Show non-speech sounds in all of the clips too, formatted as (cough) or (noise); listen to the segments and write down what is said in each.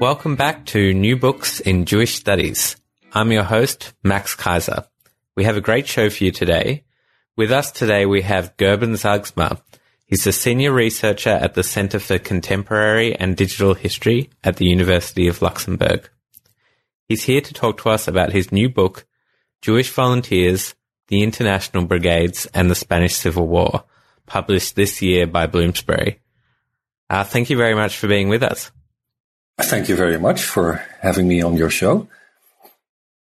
Welcome back to New Books in Jewish Studies. I'm your host, Max Kaiser. We have a great show for you today. With us today, we have Gerben Zaagsma. He's a senior researcher at the Center for Contemporary and Digital History at the University of Luxembourg. He's here to talk to us about his new book, Jewish Volunteers, the International Brigades, and the Spanish Civil War, published this year by Bloomsbury. Uh, thank you very much for being with us. Thank you very much for having me on your show.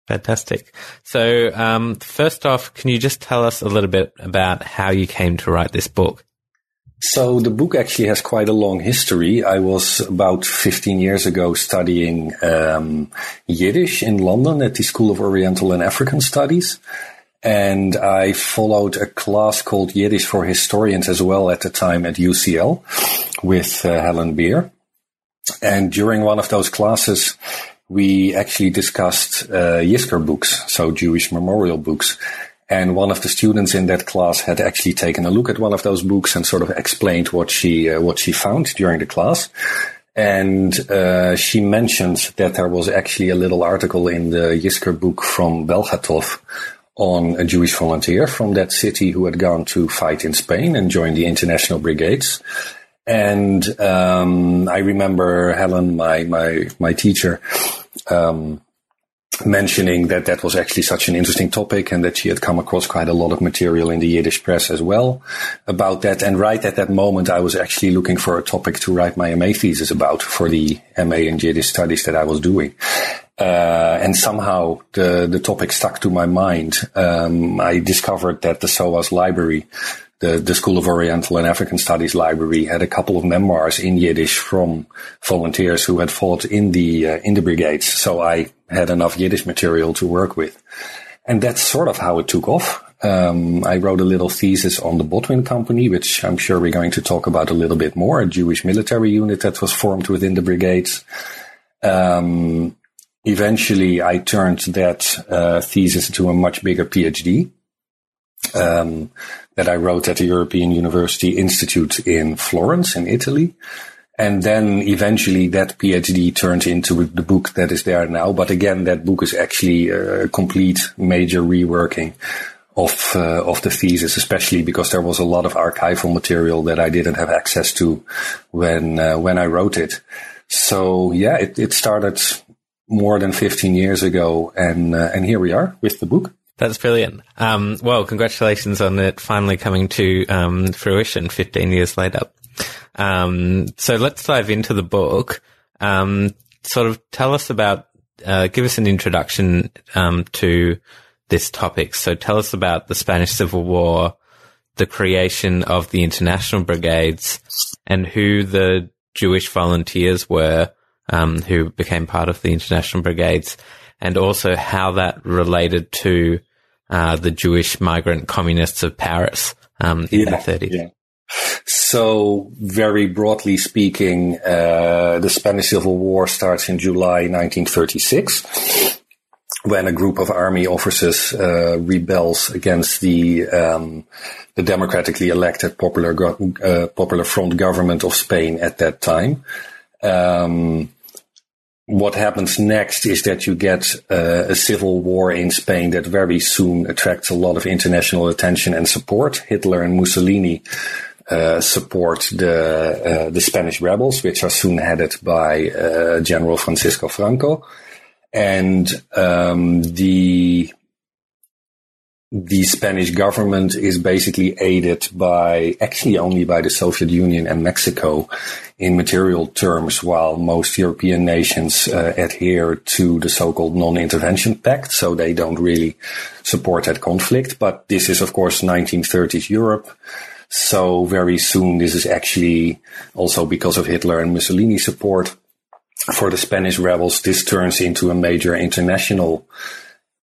Fantastic. So, um, first off, can you just tell us a little bit about how you came to write this book? So the book actually has quite a long history. I was about 15 years ago studying um, Yiddish in London at the School of Oriental and African Studies. And I followed a class called Yiddish for Historians as well at the time at UCL with uh, Helen Beer. And during one of those classes, we actually discussed uh, Yizkor books, so Jewish memorial books. And one of the students in that class had actually taken a look at one of those books and sort of explained what she uh, what she found during the class. And uh, she mentioned that there was actually a little article in the Yizkor book from Belchatov on a Jewish volunteer from that city who had gone to fight in Spain and joined the international brigades. And um, I remember Helen, my my my teacher, um, mentioning that that was actually such an interesting topic and that she had come across quite a lot of material in the Yiddish press as well about that. And right at that moment, I was actually looking for a topic to write my MA thesis about for the MA in Yiddish studies that I was doing. Uh, and somehow the, the topic stuck to my mind. Um, I discovered that the SOAS library the, the School of Oriental and African Studies library had a couple of memoirs in Yiddish from volunteers who had fought in the uh, in the brigades. So I had enough Yiddish material to work with, and that's sort of how it took off. Um, I wrote a little thesis on the Botwin Company, which I'm sure we're going to talk about a little bit more. A Jewish military unit that was formed within the brigades. Um, eventually, I turned that uh, thesis into a much bigger PhD. Um, that I wrote at the European University Institute in Florence in Italy. And then eventually that PhD turned into the book that is there now. But again, that book is actually a complete major reworking of uh, of the thesis, especially because there was a lot of archival material that I didn't have access to when uh, when I wrote it. So yeah, it, it started more than 15 years ago, and uh, and here we are with the book. That's brilliant. Um, well, congratulations on it finally coming to um, fruition 15 years later. Um, so let's dive into the book. Um, sort of tell us about, uh, give us an introduction um, to this topic. So tell us about the Spanish Civil War, the creation of the international brigades, and who the Jewish volunteers were um, who became part of the international brigades, and also how that related to uh, the Jewish migrant communists of Paris um, in yeah, the 30s. Yeah. So, very broadly speaking, uh, the Spanish Civil War starts in July 1936 when a group of army officers uh, rebels against the um, the democratically elected Popular Go- uh, Popular Front government of Spain at that time. Um, what happens next is that you get uh, a civil war in Spain that very soon attracts a lot of international attention and support. Hitler and Mussolini uh, support the uh, the Spanish rebels, which are soon headed by uh, General Francisco Franco, and um, the the Spanish government is basically aided by actually only by the Soviet Union and Mexico in material terms, while most European nations uh, adhere to the so-called non-intervention pact. So they don't really support that conflict. But this is, of course, 1930s Europe. So very soon, this is actually also because of Hitler and Mussolini support for the Spanish rebels. This turns into a major international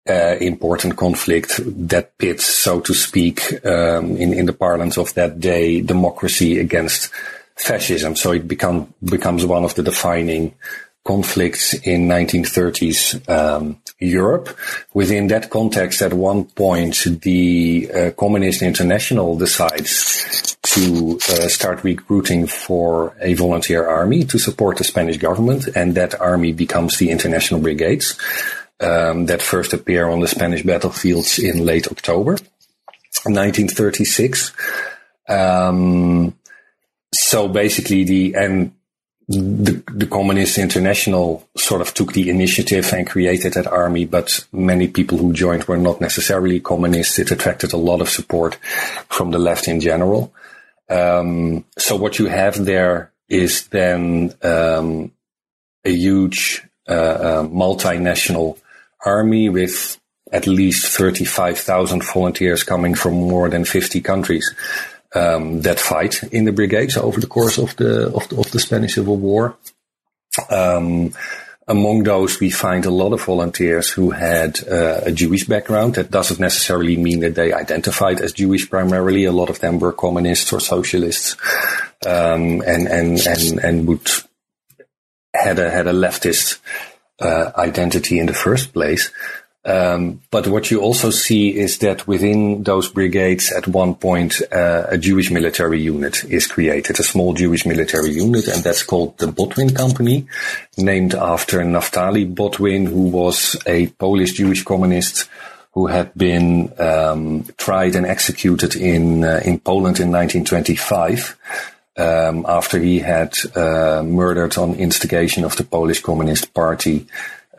uh, important conflict that pits, so to speak, um, in, in the parlance of that day, democracy against fascism. So it become, becomes one of the defining conflicts in 1930s um, Europe. Within that context, at one point, the uh, Communist International decides to uh, start recruiting for a volunteer army to support the Spanish government, and that army becomes the International Brigades um, that first appear on the Spanish battlefields in late October 1936. Um, so basically, the and the, the Communist International sort of took the initiative and created that army, but many people who joined were not necessarily communists. It attracted a lot of support from the left in general. Um, so what you have there is then um, a huge uh, uh, multinational army with at least 35,000 volunteers coming from more than 50 countries um, that fight in the brigades over the course of the of the, of the Spanish Civil War. Um, among those, we find a lot of volunteers who had uh, a Jewish background. That doesn't necessarily mean that they identified as Jewish primarily. A lot of them were communists or socialists, um, and and and and would had a had a leftist uh, identity in the first place. Um, but what you also see is that within those brigades, at one point, uh, a Jewish military unit is created, a small Jewish military unit, and that's called the Botwin Company, named after Naftali Botwin, who was a Polish Jewish communist who had been um, tried and executed in uh, in Poland in 1925. Um, after he had uh, murdered on instigation of the Polish Communist Party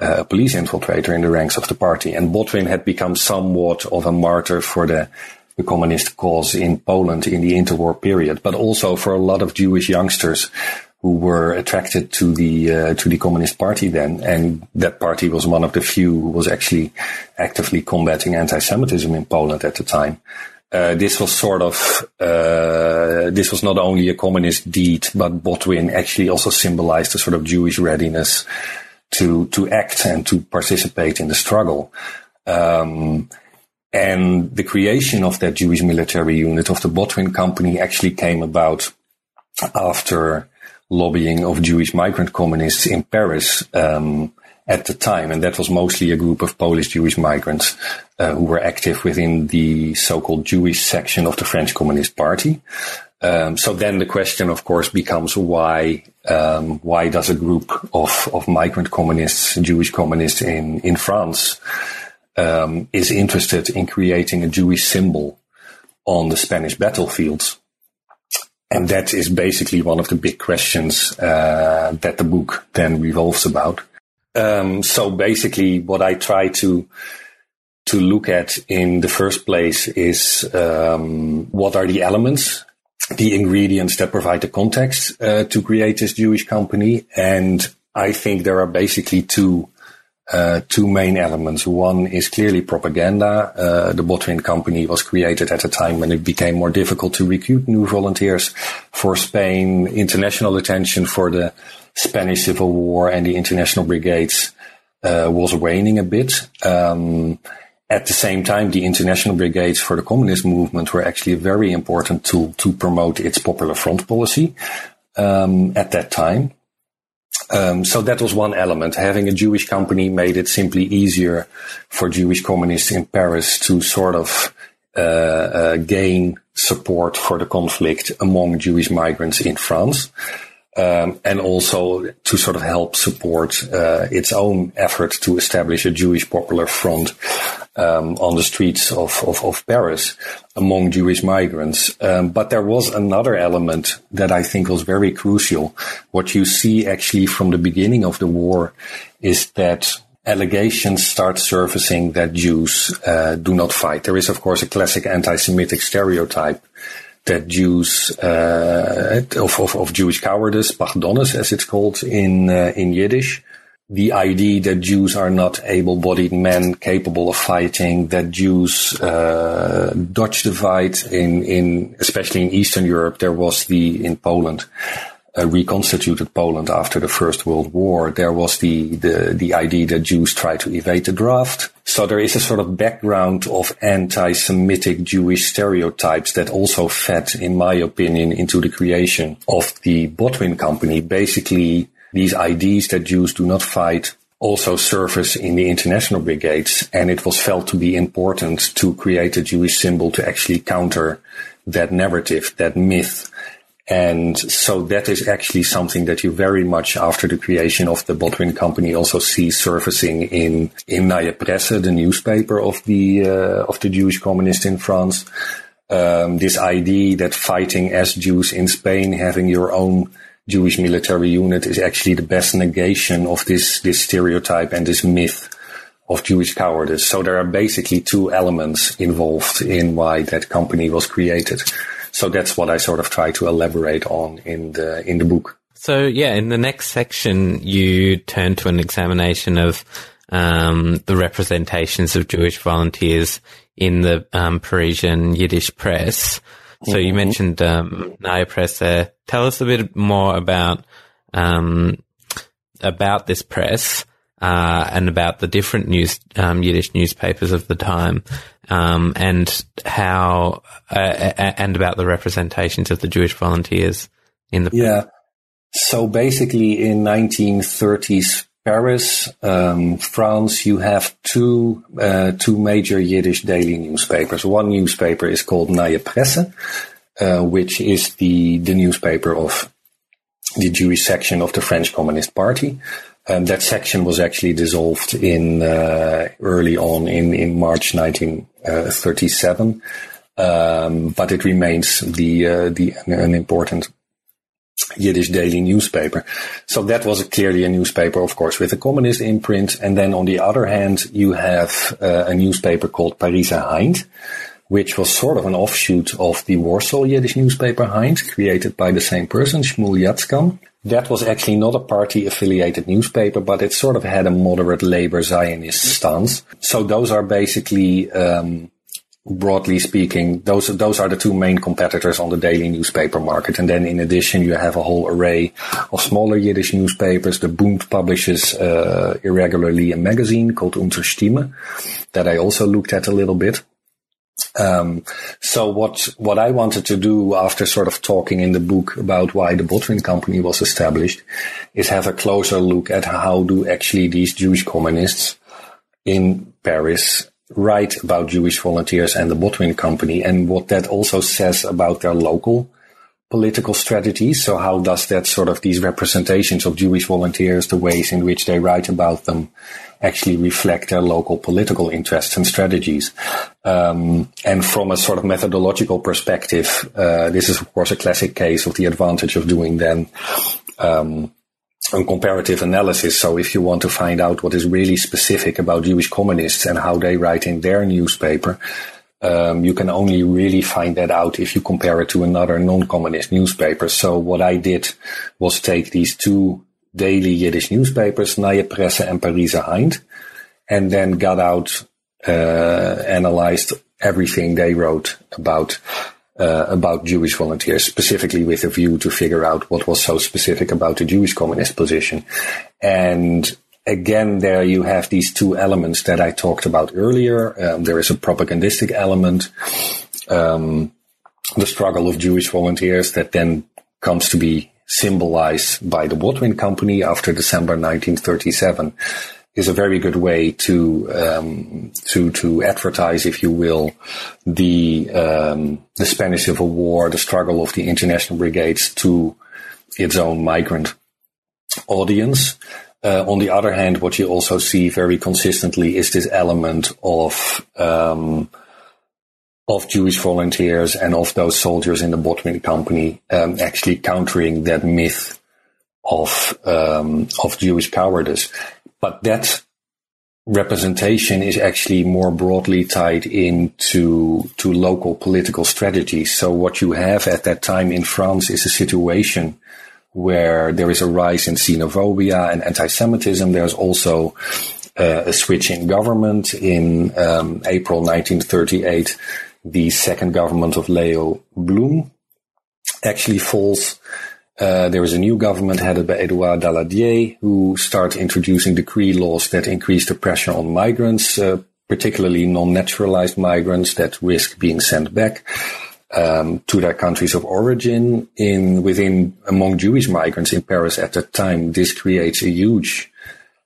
uh, a police infiltrator in the ranks of the party. And Botwin had become somewhat of a martyr for the, the communist cause in Poland in the interwar period, but also for a lot of Jewish youngsters who were attracted to the uh, to the Communist Party then, and that party was one of the few who was actually actively combating anti-Semitism in Poland at the time. Uh, this was sort of uh, this was not only a communist deed, but Botwin actually also symbolized a sort of Jewish readiness to to act and to participate in the struggle. Um, and the creation of that Jewish military unit of the Botwin Company actually came about after lobbying of Jewish migrant communists in Paris um, at the time, and that was mostly a group of Polish Jewish migrants uh, who were active within the so-called Jewish section of the French Communist Party. Um, so then the question, of course, becomes why um, why does a group of of migrant communists, Jewish communists in in France, um, is interested in creating a Jewish symbol on the Spanish battlefields? And that is basically one of the big questions uh, that the book then revolves about. Um, so basically, what I try to to look at in the first place is um, what are the elements the ingredients that provide the context uh, to create this Jewish company. And I think there are basically two uh, two main elements. One is clearly propaganda. Uh, the Botwin company was created at a time when it became more difficult to recruit new volunteers for Spain. International attention for the Spanish Civil War and the international brigades uh, was waning a bit. Um, at the same time, the international brigades for the communist movement were actually a very important tool to promote its popular front policy um, at that time. Um, so that was one element. Having a Jewish company made it simply easier for Jewish communists in Paris to sort of uh, uh, gain support for the conflict among Jewish migrants in France um, and also to sort of help support uh, its own effort to establish a Jewish popular front um, on the streets of, of, of, Paris among Jewish migrants. Um, but there was another element that I think was very crucial. What you see actually from the beginning of the war is that allegations start surfacing that Jews uh, do not fight. There is, of course, a classic anti-Semitic stereotype that Jews uh, of, of, of, Jewish cowardice, pachdones as it's called in uh, in Yiddish, the idea that Jews are not able-bodied men capable of fighting, that Jews uh, dodge the fight in, in especially in Eastern Europe. There was the in Poland, uh, reconstituted Poland after the First World War. There was the the the idea that Jews try to evade the draft. So there is a sort of background of anti-Semitic Jewish stereotypes that also fed, in my opinion, into the creation of the Botwin Company. Basically these ideas that Jews do not fight also surface in the international brigades, and it was felt to be important to create a Jewish symbol to actually counter that narrative, that myth. And so that is actually something that you very much after the creation of the Botwin company also see surfacing in, in Neue Presse, the newspaper of the, uh, of the Jewish communists in France. Um, this idea that fighting as Jews in Spain, having your own Jewish military unit is actually the best negation of this, this stereotype and this myth of Jewish cowardice. So there are basically two elements involved in why that company was created. So that's what I sort of try to elaborate on in the, in the book. So yeah, in the next section, you turn to an examination of um, the representations of Jewish volunteers in the um, Parisian Yiddish press. So you mm-hmm. mentioned um, Neue Presse. Tell us a bit more about um, about this press uh, and about the different news um, Yiddish newspapers of the time, um, and how uh, and about the representations of the Jewish volunteers in the yeah. So basically, in 1930s Paris, um, France, you have two uh, two major Yiddish daily newspapers. One newspaper is called Neue Presse, uh, which is the the newspaper of the Jewish section of the French Communist Party. Um, that section was actually dissolved in uh, early on in in March 1937, um, but it remains the uh, the an important Yiddish daily newspaper. So that was clearly a newspaper, of course, with a communist imprint. And then on the other hand, you have uh, a newspaper called Pariser Haynt, which was sort of an offshoot of the Warsaw Yiddish newspaper Haynt, created by the same person, Shmuel Yatzkan. That was actually not a party affiliated newspaper, but it sort of had a moderate labor Zionist stance. So those are basically, um, broadly speaking, those those are the two main competitors on the daily newspaper market. And then in addition, you have a whole array of smaller Yiddish newspapers. The Bund publishes uh, irregularly a magazine called Unsere Stimme that I also looked at a little bit. Um, so what what I wanted to do after sort of talking in the book about why the Botwin Company was established is have a closer look at how do actually these Jewish communists in Paris write about Jewish volunteers and the Botwin Company and what that also says about their local political strategies. So how does that sort of these representations of Jewish volunteers, the ways in which they write about them actually reflect their local political interests and strategies. Um, and from a sort of methodological perspective, uh, this is of course a classic case of the advantage of doing then, um, on comparative analysis. So if you want to find out what is really specific about Jewish communists and how they write in their newspaper, um, you can only really find that out if you compare it to another non-communist newspaper. So what I did was take these two daily Yiddish newspapers, Neue Presse and Pariser Haynt, and then got out, uh, analyzed everything they wrote about uh, about Jewish volunteers, specifically with a view to figure out what was so specific about the Jewish communist position. And again, there you have these two elements that I talked about earlier. Um, there is a propagandistic element, um, the struggle of Jewish volunteers that then comes to be symbolized by the Botwin Company after December 1937 is a very good way to um, to to advertise, if you will, the um, the Spanish Civil War, the struggle of the international brigades to its own migrant audience. Uh, on the other hand, what you also see very consistently is this element of um, of Jewish volunteers and of those soldiers in the Botwin Company um, actually countering that myth of um, of Jewish cowardice. But that representation is actually more broadly tied into to local political strategies. So what you have at that time in France is a situation where there is a rise in xenophobia and anti-Semitism. There's also uh, a switch in government in um, April 1938. The second government of Leon Blum actually falls. Uh, there is a new government headed by Edouard Daladier who start introducing decree laws that increase the pressure on migrants, uh, particularly non-naturalized migrants that risk being sent back um, to their countries of origin. In within among Jewish migrants in Paris at that time, this creates a huge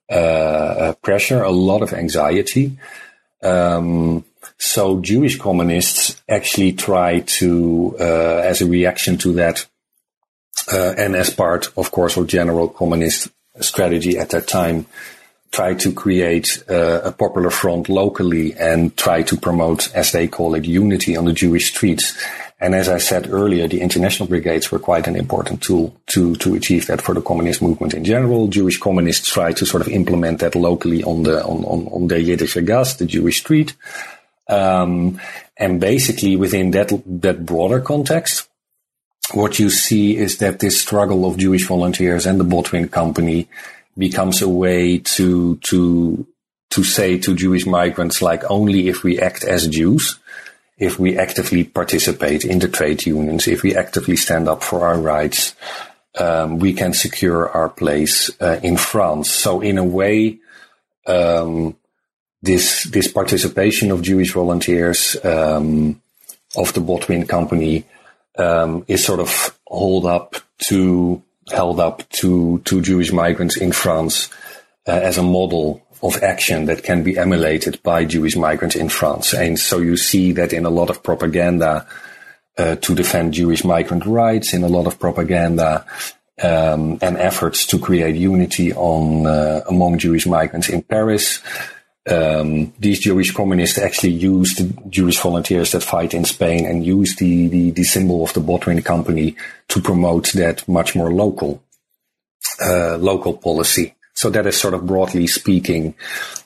uh, pressure, a lot of anxiety. Um, so Jewish communists actually try to, uh, as a reaction to that, uh, and as part, of course, of general communist strategy at that time, try to create uh, a popular front locally and try to promote, as they call it, unity on the Jewish streets. And as I said earlier, the international brigades were quite an important tool to, to achieve that for the communist movement in general. Jewish communists tried to sort of implement that locally on the, on, on, on the Yiddish Gas, the Jewish street. Um, and basically within that, that broader context, what you see is that this struggle of Jewish volunteers and the Botwin Company becomes a way to, to, to say to Jewish migrants, like only if we act as Jews, if we actively participate in the trade unions, if we actively stand up for our rights, um, we can secure our place uh, in France. So in a way, um, this this participation of Jewish volunteers um, of the Botwin Company um, is sort of held up to held up to to Jewish migrants in France uh, as a model of action that can be emulated by Jewish migrants in France. And so you see that in a lot of propaganda uh, to defend Jewish migrant rights, in a lot of propaganda um, and efforts to create unity on uh, among Jewish migrants in Paris. Um, these Jewish communists actually used Jewish volunteers that fight in Spain and use the, the, the symbol of the Botwin Company to promote that much more local, uh, local policy. So that is sort of broadly speaking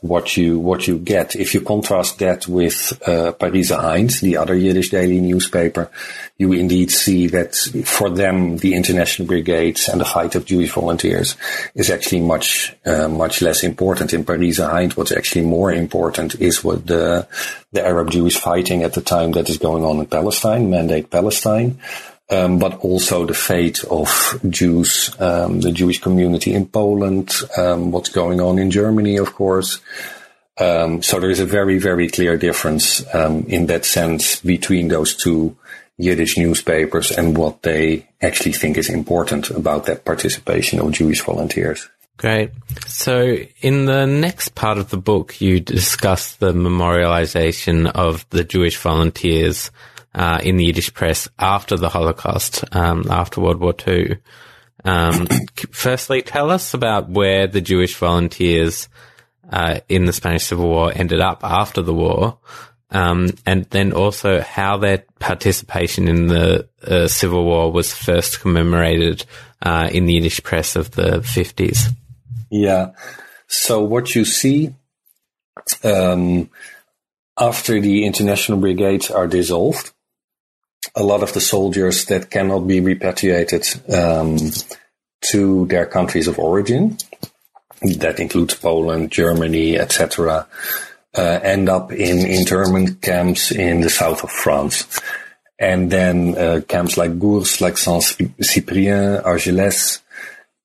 what you what you get. If you contrast that with uh, Pariser Haynt, the other Yiddish daily newspaper, you indeed see that for them the international brigades and the fight of Jewish volunteers is actually much uh, much less important. In Pariser Haynt, what's actually more important is what the the Arab Jewish fighting at the time that is going on in Palestine, Mandate Palestine um, but also the fate of Jews, um, the Jewish community in Poland, um, what's going on in Germany, of course. Um, so there is a very, very clear difference um, in that sense between those two Yiddish newspapers and what they actually think is important about that participation of Jewish volunteers. Great. So, in the next part of the book, you discuss the memorialization of the Jewish volunteers uh, in the Yiddish press after the Holocaust, um, after World War II. Um, (coughs) firstly, tell us about where the Jewish volunteers uh, in the Spanish Civil War ended up after the war, um, and then also how their participation in the uh, Civil War was first commemorated uh, in the Yiddish press of the 50s. Yeah. So what you see um, after the international brigades are dissolved, a lot of the soldiers that cannot be repatriated um, to their countries of origin, that includes Poland, Germany, etc., uh, end up in internment camps in the south of France. And then uh, camps like Gurs, like Saint-Cyprien, Argelès.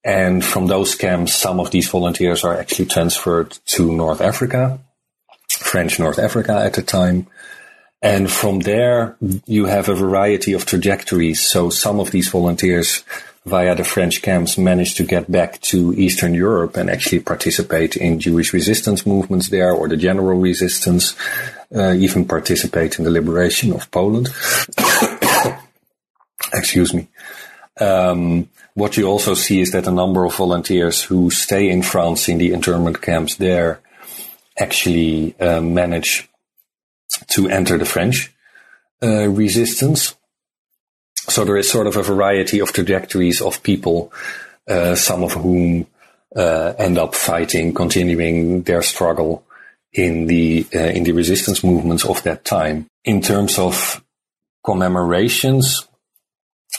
And from those camps, some of these volunteers are actually transferred to North Africa, French North Africa at the time. And from there, you have a variety of trajectories. So some of these volunteers via the French camps managed to get back to Eastern Europe and actually participate in Jewish resistance movements there or the general resistance, uh, even participate in the liberation of Poland. (coughs) Excuse me. Um, what you also see is that a number of volunteers who stay in France in the internment camps there actually uh, manage to enter the French uh, resistance. So there is sort of a variety of trajectories of people, uh, some of whom uh, end up fighting, continuing their struggle in the uh, in the resistance movements of that time. In terms of commemorations,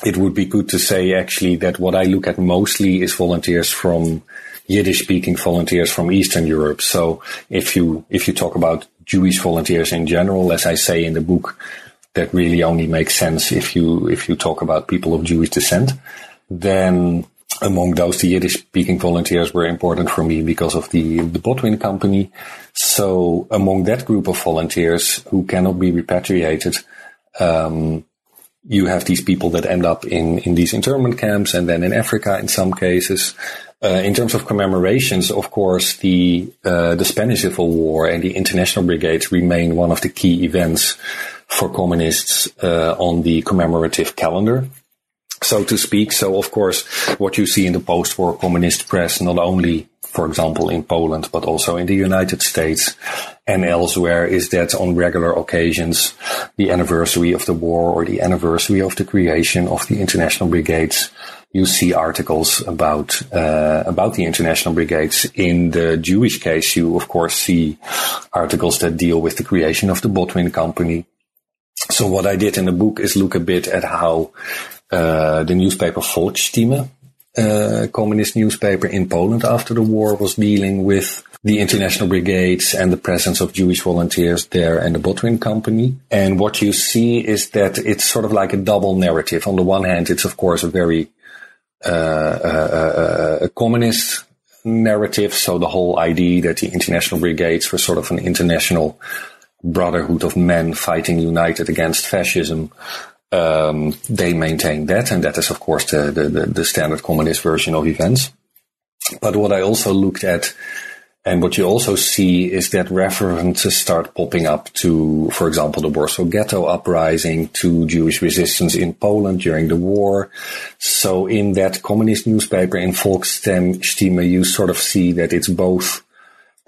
it would be good to say actually that what I look at mostly is volunteers from Yiddish speaking volunteers from Eastern Europe. So if you, if you talk about Jewish volunteers in general, as I say in the book, that really only makes sense if you, if you talk about people of Jewish descent, then among those, the Yiddish speaking volunteers were important for me because of the, the Botwin company. So among that group of volunteers who cannot be repatriated, um, you have these people that end up in, in these internment camps and then in Africa in some cases. Uh, in terms of commemorations, of course, the uh, the Spanish Civil War and the International Brigades remain one of the key events for communists uh, on the commemorative calendar, so to speak. So, of course, what you see in the post-war communist press, not only, for example, in Poland, but also in the United States and elsewhere, is that on regular occasions, the anniversary of the war or the anniversary of the creation of the International Brigades you see articles about uh, about the international brigades. In the Jewish case, you of course see articles that deal with the creation of the Botwin Company. So what I did in the book is look a bit at how uh, the newspaper Volksstimme, uh, communist newspaper in Poland after the war, was dealing with the international brigades and the presence of Jewish volunteers there and the Botwin Company. And what you see is that it's sort of like a double narrative. On the one hand, it's of course a very communist narrative. So the whole idea that the international brigades were sort of an international brotherhood of men fighting united against fascism. Um, they maintain that, and that is, of course, the, the, the standard communist version of events. But what I also looked at and what you also see is that references start popping up to, for example, the Warsaw Ghetto uprising, to Jewish resistance in Poland during the war. So in that communist newspaper in Volksstimme, you sort of see that it's both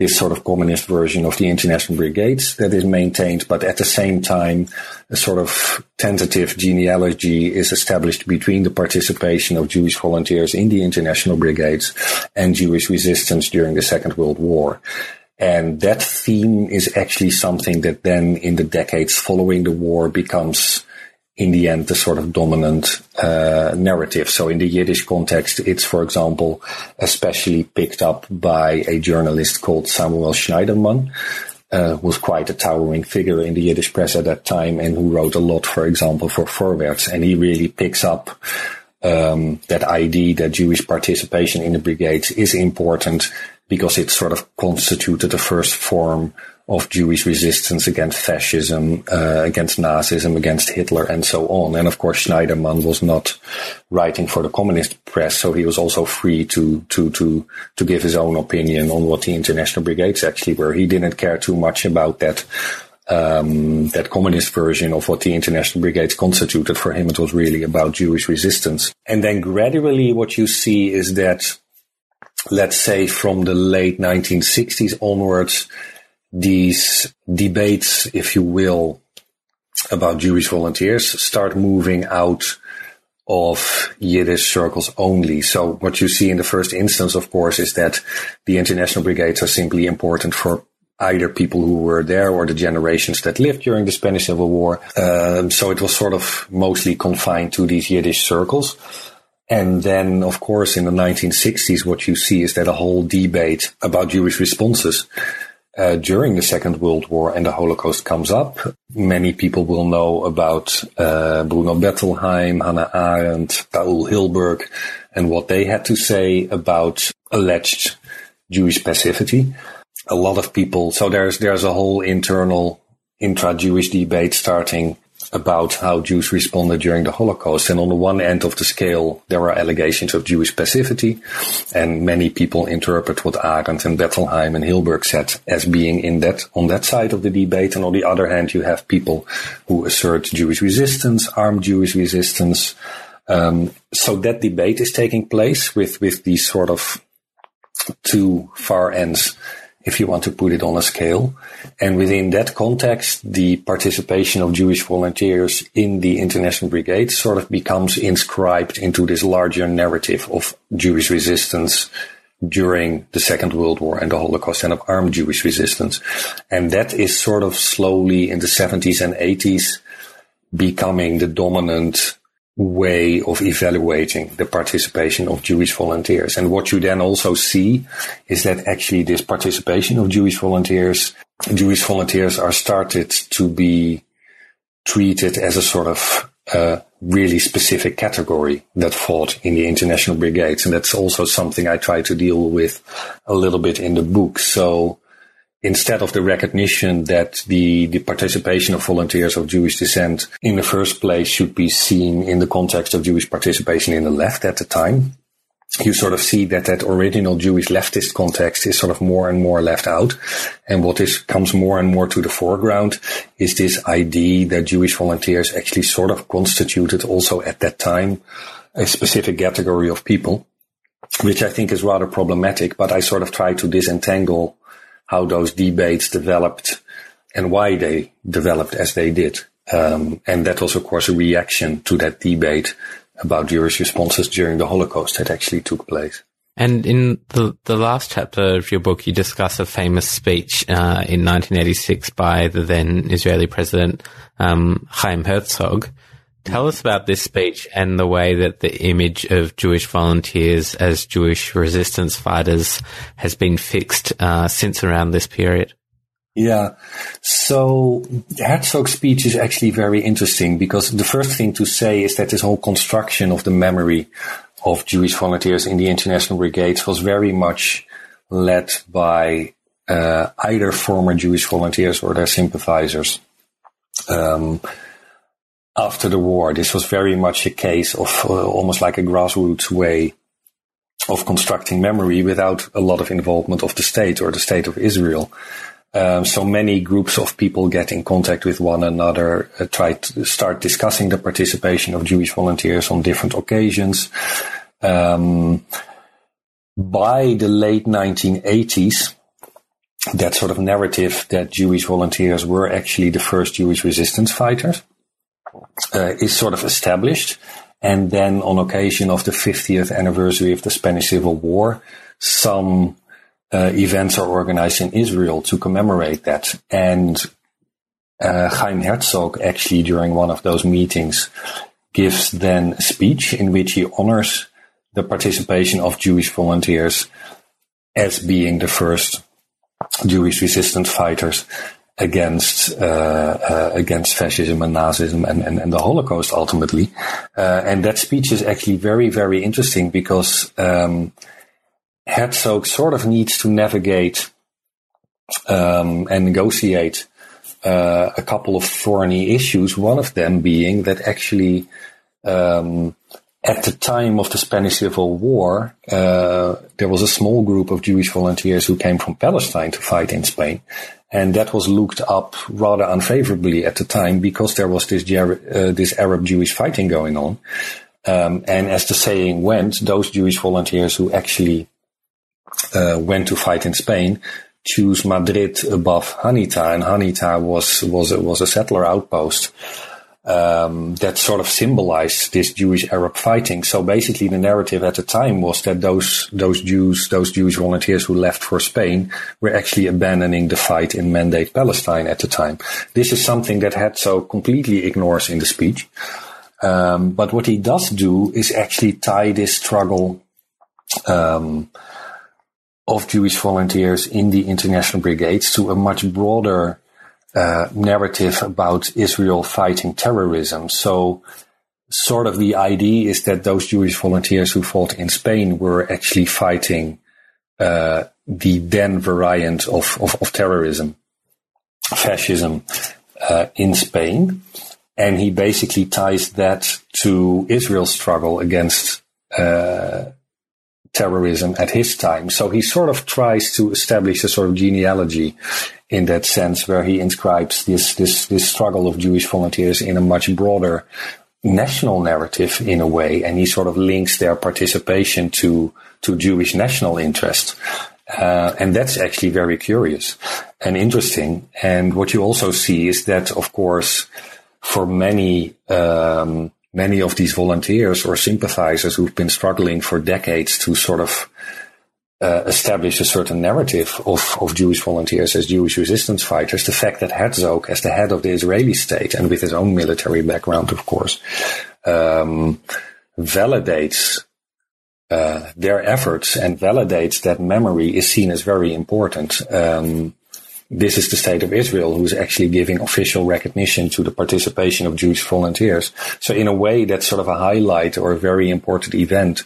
this sort of communist version of the international brigades that is maintained, but at the same time, a sort of tentative genealogy is established between the participation of Jewish volunteers in the international brigades and Jewish resistance during the Second World War. And that theme is actually something that then in the decades following the war becomes in the end the sort of dominant uh, narrative. So in the Yiddish context, it's for example especially picked up by a journalist called Samuel Shneiderman. Uh, was quite a towering figure in the Yiddish press at that time and who wrote a lot, for example, for Vorwärts. And he really picks up um, that idea that Jewish participation in the brigades is important because it sort of constituted the first form of Jewish resistance against fascism, uh, against Nazism, against Hitler, and so on. And of course, Shneiderman was not writing for the communist press, so he was also free to to to to give his own opinion on what the international brigades actually were. He didn't care too much about that. Um, that communist version of what the international brigades constituted for him, it was really about Jewish resistance. And then gradually what you see is that, let's say from the late 1960s onwards, these debates, if you will, about Jewish volunteers start moving out of Yiddish circles only. So what you see in the first instance, of course, is that the international brigades are simply important for either people who were there or the generations that lived during the Spanish Civil War. Um, so it was sort of mostly confined to these Yiddish circles. And then, of course, in the 1960s, what you see is that a whole debate about Jewish responses uh, during the Second World War and the Holocaust comes up. Many people will know about uh, Bruno Bettelheim, Hannah Arendt, Raul Hilberg, and what they had to say about alleged Jewish passivity. A lot of people, so there's there's a whole internal intra-Jewish debate starting about how Jews responded during the Holocaust. And on the one end of the scale, there are allegations of Jewish passivity. And many people interpret what Arendt and Bettelheim and Hilberg said as being in that, on that side of the debate. And on the other hand, you have people who assert Jewish resistance, armed Jewish resistance. Um, so that debate is taking place with, with these sort of two far ends if you want to put it on a scale. And within that context, the participation of Jewish volunteers in the international brigade sort of becomes inscribed into this larger narrative of Jewish resistance during the Second World War and the Holocaust and of armed Jewish resistance. And that is sort of slowly in the 70s and 80s becoming the dominant way of evaluating the participation of Jewish volunteers. And what you then also see is that actually this participation of Jewish volunteers, Jewish volunteers are started to be treated as a sort of uh, really specific category that fought in the international brigades. And that's also something I try to deal with a little bit in the book. So instead of the recognition that the, the participation of volunteers of Jewish descent in the first place should be seen in the context of Jewish participation in the left at the time, you sort of see that that original Jewish leftist context is sort of more and more left out. And what is comes more and more to the foreground is this idea that Jewish volunteers actually sort of constituted also at that time a specific category of people, which I think is rather problematic, but I sort of try to disentangle how those debates developed and why they developed as they did. Um, and that was, of course, a reaction to that debate about Jewish responses during the Holocaust that actually took place. And in the the last chapter of your book, you discuss a famous speech uh, in 1986 by the then Israeli president um, Chaim Herzog. Tell us about this speech and the way that the image of Jewish volunteers as Jewish resistance fighters has been fixed uh, since around this period. Yeah. So Herzog's speech is actually very interesting because the first thing to say is that this whole construction of the memory of Jewish volunteers in the international brigades was very much led by uh, either former Jewish volunteers or their sympathizers. Um, after the war. This was very much a case of uh, almost like a grassroots way of constructing memory without a lot of involvement of the state or the state of Israel. Um, so many groups of people get in contact with one another, uh, try to start discussing the participation of Jewish volunteers on different occasions. Um, by the late 1980s, that sort of narrative that Jewish volunteers were actually the first Jewish resistance fighters uh, is sort of established. And then on occasion of the 50th anniversary of the Spanish Civil War, some uh, events are organized in Israel to commemorate that. And uh, Chaim Herzog actually during one of those meetings gives then a speech in which he honors the participation of Jewish volunteers as being the first Jewish resistance fighters against uh, uh, against fascism and Nazism and, and, and the Holocaust ultimately. Uh, and that speech is actually very very interesting because um, Herzog sort of needs to navigate um, and negotiate uh, a couple of thorny issues. One of them being that actually. Um, at the time of the Spanish Civil War, uh, there was a small group of Jewish volunteers who came from Palestine to fight in Spain. And that was looked up rather unfavorably at the time because there was this, uh, this Arab Jewish fighting going on. Um, and as the saying went, those Jewish volunteers who actually uh, went to fight in Spain choose Madrid above Hanita, and Hanita was was was a settler outpost um, that sort of symbolized this Jewish Arab fighting. So basically, the narrative at the time was that those those Jews, those Jewish volunteers who left for Spain, were actually abandoning the fight in Mandate Palestine at the time. This is something that Herzog completely ignores in the speech. Um, but what he does do is actually tie this struggle um, of Jewish volunteers in the international brigades to a much broader uh, narrative about Israel fighting terrorism. So, sort of the idea is that those Jewish volunteers who fought in Spain were actually fighting uh, the then variant of, of, of terrorism, fascism, uh, in Spain. And he basically ties that to Israel's struggle against uh, terrorism at his time. So he sort of tries to establish a sort of genealogy in that sense, where he inscribes this this this struggle of Jewish volunteers in a much broader national narrative in a way, and he sort of links their participation to to Jewish national interest. Uh, and that's actually very curious and interesting. And what you also see is that, of course, for many um, many of these volunteers or sympathizers who've been struggling for decades to sort of uh, establish a certain narrative of, of Jewish volunteers as Jewish resistance fighters. The fact that Herzog, as the head of the Israeli state and with his own military background, of course, um, validates uh, their efforts and validates that memory is seen as very important. Um, this is the state of Israel who's actually giving official recognition to the participation of Jewish volunteers. So in a way, that's sort of a highlight or a very important event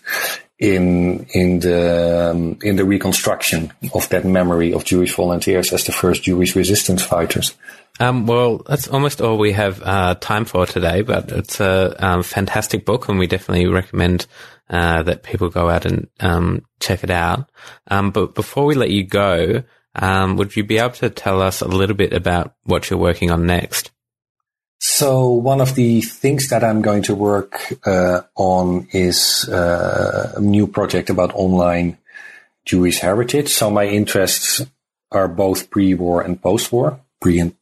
in in the um, in the reconstruction of that memory of Jewish volunteers as the first Jewish resistance fighters. Um, well, that's almost all we have uh, time for today, but it's a um, fantastic book, and we definitely recommend uh, that people go out and um, check it out. Um, but before we let you go, um, would you be able to tell us a little bit about what you're working on next? So one of the things that I'm going to work uh, on is uh, a new project about online Jewish heritage. So my interests are both pre-war and post-war, pre and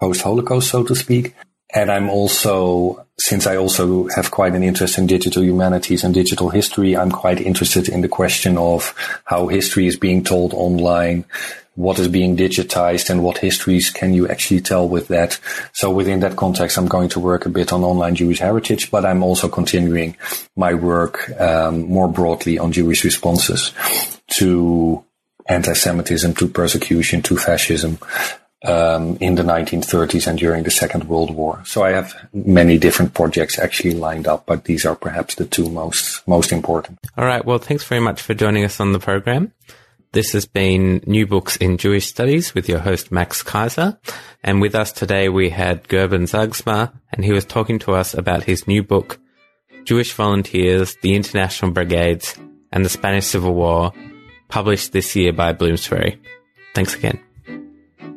post-Holocaust, so to speak. And I'm also, since I also have quite an interest in digital humanities and digital history, I'm quite interested in the question of how history is being told online, what is being digitized and what histories can you actually tell with that. So within that context, I'm going to work a bit on online Jewish heritage, but I'm also continuing my work um, more broadly on Jewish responses to anti-Semitism, to persecution, to fascism um, in the 1930s and during the Second World War. So I have many different projects actually lined up, but these are perhaps the two most most important. All right. Well, thanks very much for joining us on the program. This has been New Books in Jewish Studies with your host Max Kaiser. And with us today we had Gerben Zaagsma, and he was talking to us about his new book, Jewish Volunteers, the International Brigades, and the Spanish Civil War, published this year by Bloomsbury. Thanks again.